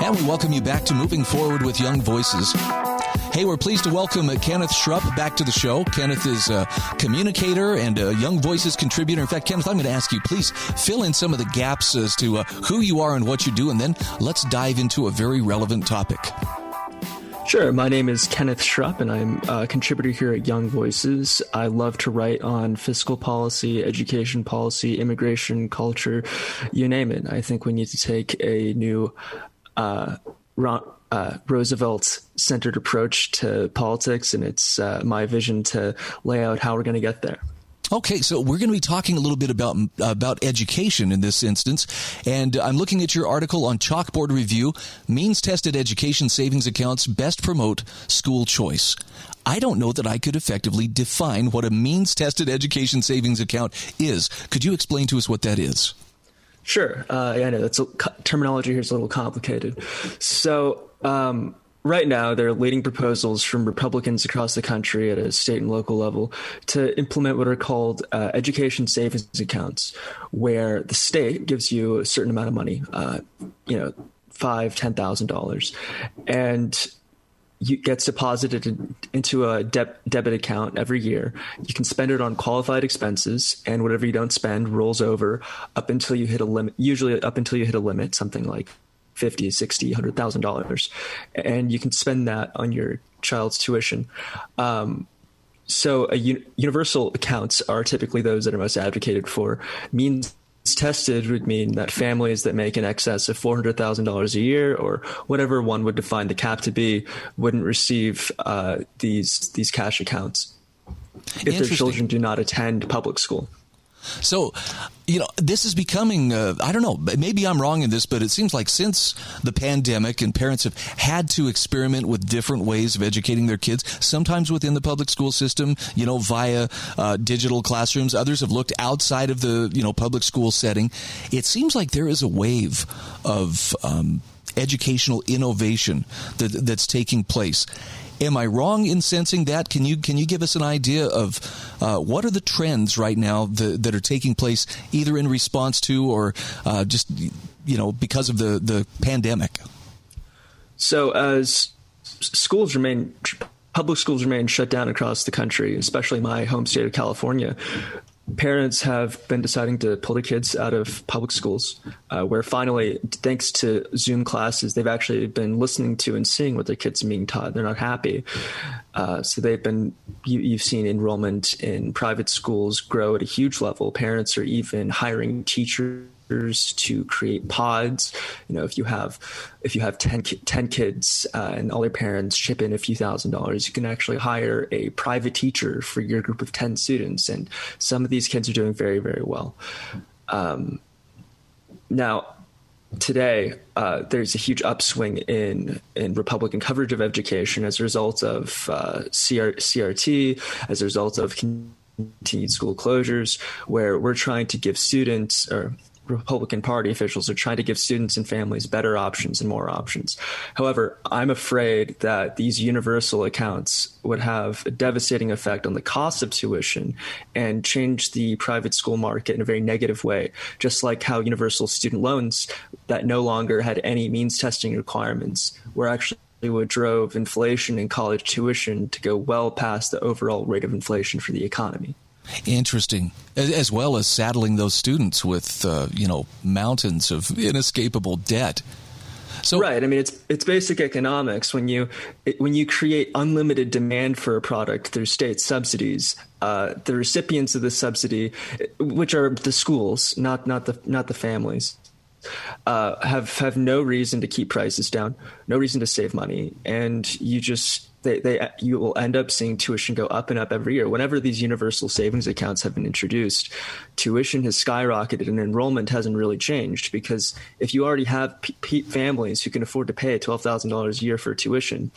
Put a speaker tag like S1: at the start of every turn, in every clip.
S1: And we welcome you back to Moving Forward with Young Voices. Hey, we're pleased to welcome Kenneth Schrupp back to the show. Kenneth is a communicator and a Young Voices contributor. In fact, Kenneth, I'm going to ask you, please fill in some of the gaps as to uh, who you are and what you do, and then let's dive into a very relevant topic.
S2: Sure. My name is Kenneth Schrupp, and I'm a contributor here at Young Voices. I love to write on fiscal policy, education policy, immigration, culture, you name it. I think we need to take a new uh, uh, Roosevelt centered approach to politics, and it's uh, my vision to lay out how we're going to get there.
S1: Okay, so we're going to be talking a little bit about about education in this instance, and I'm looking at your article on Chalkboard Review: Means Tested Education Savings Accounts Best Promote School Choice. I don't know that I could effectively define what a means tested education savings account is. Could you explain to us what that is?
S2: Sure. Uh, yeah, I know that's terminology here is a little complicated. So, um, right now, there are leading proposals from Republicans across the country at a state and local level to implement what are called uh, education savings accounts, where the state gives you a certain amount of money, uh, you know, five, ten thousand dollars, and you gets deposited in, into a de- debit account every year. You can spend it on qualified expenses, and whatever you don't spend rolls over up until you hit a limit. Usually, up until you hit a limit, something like fifty, sixty, hundred thousand dollars, and you can spend that on your child's tuition. Um, so, universal accounts are typically those that are most advocated for. Means tested would mean that families that make in excess of $400,000 a year or whatever one would define the cap to be wouldn't receive uh, these these cash accounts if their children do not attend public school.
S1: So, you know, this is becoming, uh, I don't know, maybe I'm wrong in this, but it seems like since the pandemic and parents have had to experiment with different ways of educating their kids, sometimes within the public school system, you know, via uh, digital classrooms. Others have looked outside of the, you know, public school setting. It seems like there is a wave of um, educational innovation that, that's taking place. Am I wrong in sensing that? Can you can you give us an idea of uh, what are the trends right now that, that, are taking place, either in response to or uh, just you know because of the the pandemic?
S2: So as schools remain public schools remain shut down across the country, especially my home state of California parents have been deciding to pull their kids out of public schools, uh, where finally, thanks to Zoom classes, they've actually been listening to and seeing what their kids are being taught. They're not happy. Uh, so they've been, you, have seen enrollment in private schools grow at a huge level. Parents are even hiring teachers to create pods. You know, if you have if you have 10, 10 kids uh, and all their parents chip in a few thousand dollars, you can actually hire a private teacher for your group of 10 students. And some of these kids are doing very, very well. Um, now, today uh, there's a huge upswing in in Republican coverage of education as a result of uh, CR, CRT, as a result of continued school closures, where we're trying to give students or Republican Party officials are trying to give students and families better options and more options. However, I'm afraid that these universal accounts would have a devastating effect on the cost of tuition and change the private school market in a very negative way, just like how universal student loans that no longer had any means testing requirements were actually what drove inflation in college tuition to go well past the overall rate of inflation for the economy.
S1: Interesting, as well as saddling those students with uh, you know mountains of inescapable debt.
S2: So right, I mean it's it's basic economics. When you when you create unlimited demand for a product through state subsidies, uh, the recipients of the subsidy, which are the schools, not not the not the families, uh, have have no reason to keep prices down, no reason to save money, and you just they, they you will end up seeing tuition go up and up every year. Whenever these universal savings accounts have been introduced, tuition has skyrocketed and enrollment hasn't really changed because if you already have p- p- families who can afford to pay twelve thousand dollars a year for tuition,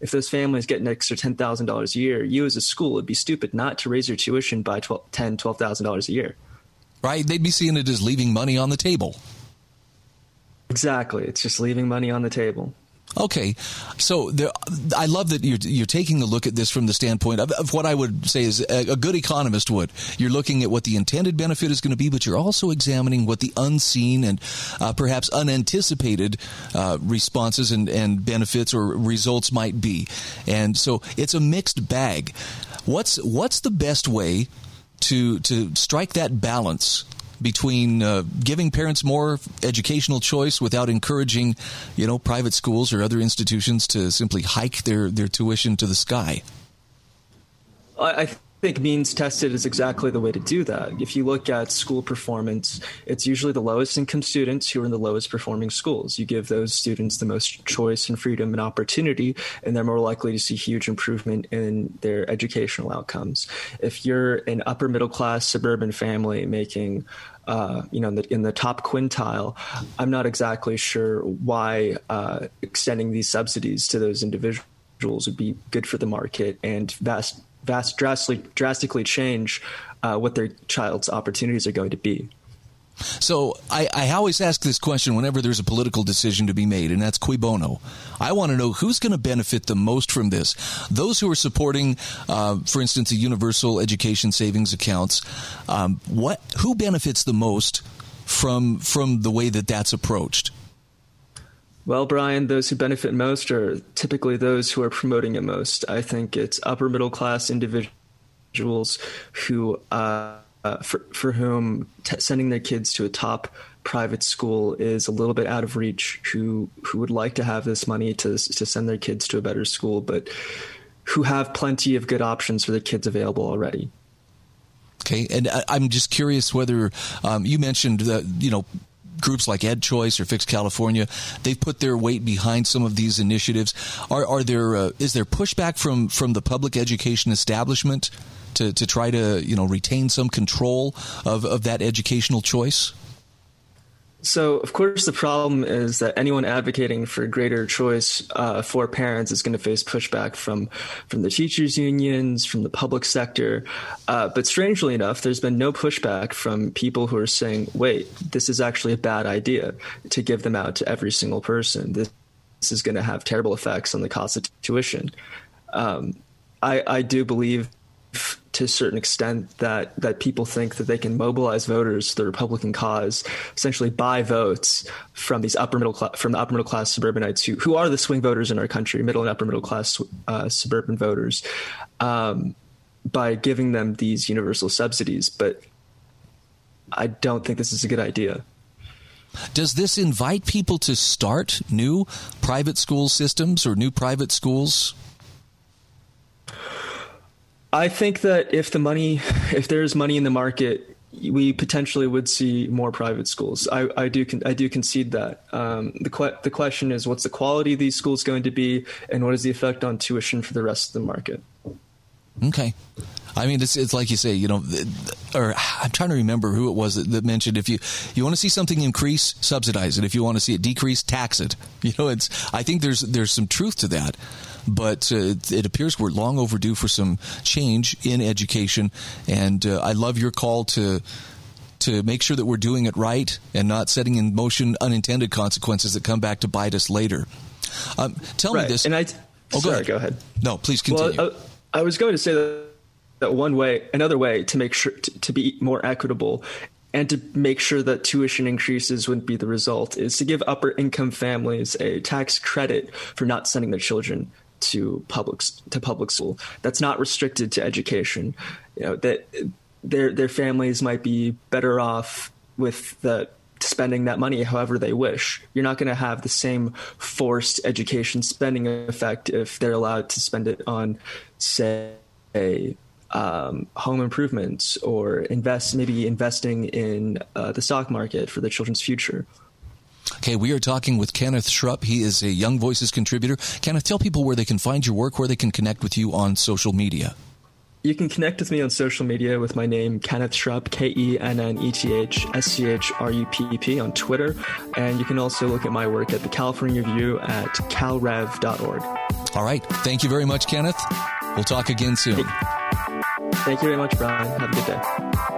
S2: if those families get an extra ten thousand dollars a year, you as a school would be stupid not to raise your tuition by $12, $10,000, $12,000 a year.
S1: Right? They'd be seeing it as leaving money on the table.
S2: Exactly. It's just leaving money on the table.
S1: Okay, so there, I love that you're you're taking a look at this from the standpoint of, of what I would say is a, a, good economist would. You're looking at what the intended benefit is going to be, but you're also examining what the unseen and uh, perhaps unanticipated uh, responses and, and benefits or results might be. And so it's a mixed bag. What's what's the best way to to strike that balance between uh, giving parents more educational choice without encouraging, you know, private schools or other institutions to simply hike their, their tuition to the sky?
S2: I, think means tested is exactly the way to do that. If you look at school performance, it's usually the lowest income students who are in the lowest performing schools. You give those students the most choice and freedom and opportunity, and they're more likely to see huge improvement in their educational outcomes. If you're an upper middle class suburban family making uh, you know, in the, in the, top quintile, I'm not exactly sure why uh, extending these subsidies to those individuals would be good for the market and vast, vast, drastically, drastically change uh, what their child's opportunities are going to be.
S1: So I, I, always ask this question whenever there's a political decision to be made, and that's cui bono. I want to know who's going to benefit the most from this. Those who are supporting, uh, for instance, a universal education savings accounts. Um, what who benefits the most from from the way that that's approached?
S2: Well, Brian, those who benefit most are typically those who are promoting it most. I think it's upper middle class individuals who. Uh, uh, for for whom t- sending their kids to a top private school is a little bit out of reach, who who would like to have this money to to send their kids to a better school, but who have plenty of good options for their kids available already.
S1: Okay, and I'm just curious whether um, you mentioned that you know groups like EdChoice or Fix California, they've put their weight behind some of these initiatives. Are, are there uh, is there pushback from from the public education establishment to, to try to you know retain some control of, of that educational choice?
S2: So, of course, the problem is that anyone advocating for greater choice uh, for parents is going to face pushback from from the teachers' unions, from the public sector. Uh, but strangely enough, there's been no pushback from people who are saying, "Wait, this is actually a bad idea to give them out to every single person. This, this is going to have terrible effects on the cost of tuition." Um, I, I do believe to a certain extent that that people think that they can mobilize voters to the Republican cause, essentially buy votes from these upper middle class from the upper middle class suburbanites who who are the swing voters in our country, middle and upper middle class uh, suburban voters, um, by giving them these universal subsidies. But I don't think this is a good idea.
S1: Does this invite people to start new private school systems or new private schools?
S2: I think that if the money, if there's money in the market, we potentially would see more private schools. I, I do I do concede that. Um, the que- the question is, what's the quality of these schools going to be, and what is the effect on tuition for the rest of the market?
S1: Okay. I mean, it's it's like you say, you know, or I'm trying to remember who it was that, that, mentioned if you you want to see something increase, subsidize it. If you want to see it decrease, tax it. You know, it's I think there's there's some truth to that but uh, it, appears we're long overdue for some change in education. And uh, I love your call to to make sure that we're doing it right and not setting in motion unintended consequences that come back to bite us later. Um, tell
S2: right.
S1: me this.
S2: And I,
S1: oh,
S2: sorry,
S1: go ahead.
S2: go ahead.
S1: No, please continue.
S2: Well, I, I was going to say that that one way, another way to make sure to, to, be more equitable and to make sure that tuition increases wouldn't be the result is to give upper income families a tax credit for not sending their children to public to public school. That's not restricted to education. You know that their their families might be better off with the spending that money however they wish. You're not going to have the same forced education spending effect if they're allowed to spend it on, say, um, home improvements or invest maybe investing in uh, the stock market for the children's future.
S1: Okay, we are talking with Kenneth Schrupp. He is a Young Voices contributor. Kenneth, tell people where they can find your work, where they can connect with you on social media.
S2: You can connect with me on social media with my name, Kenneth Schrupp, K E N N E T H S C H R U P P on Twitter. And you can also look at my work at the California Review at calrev.org.
S1: All right. Thank you very much, Kenneth. We'll talk again soon.
S2: Thank you very much, Brian. Have a good day.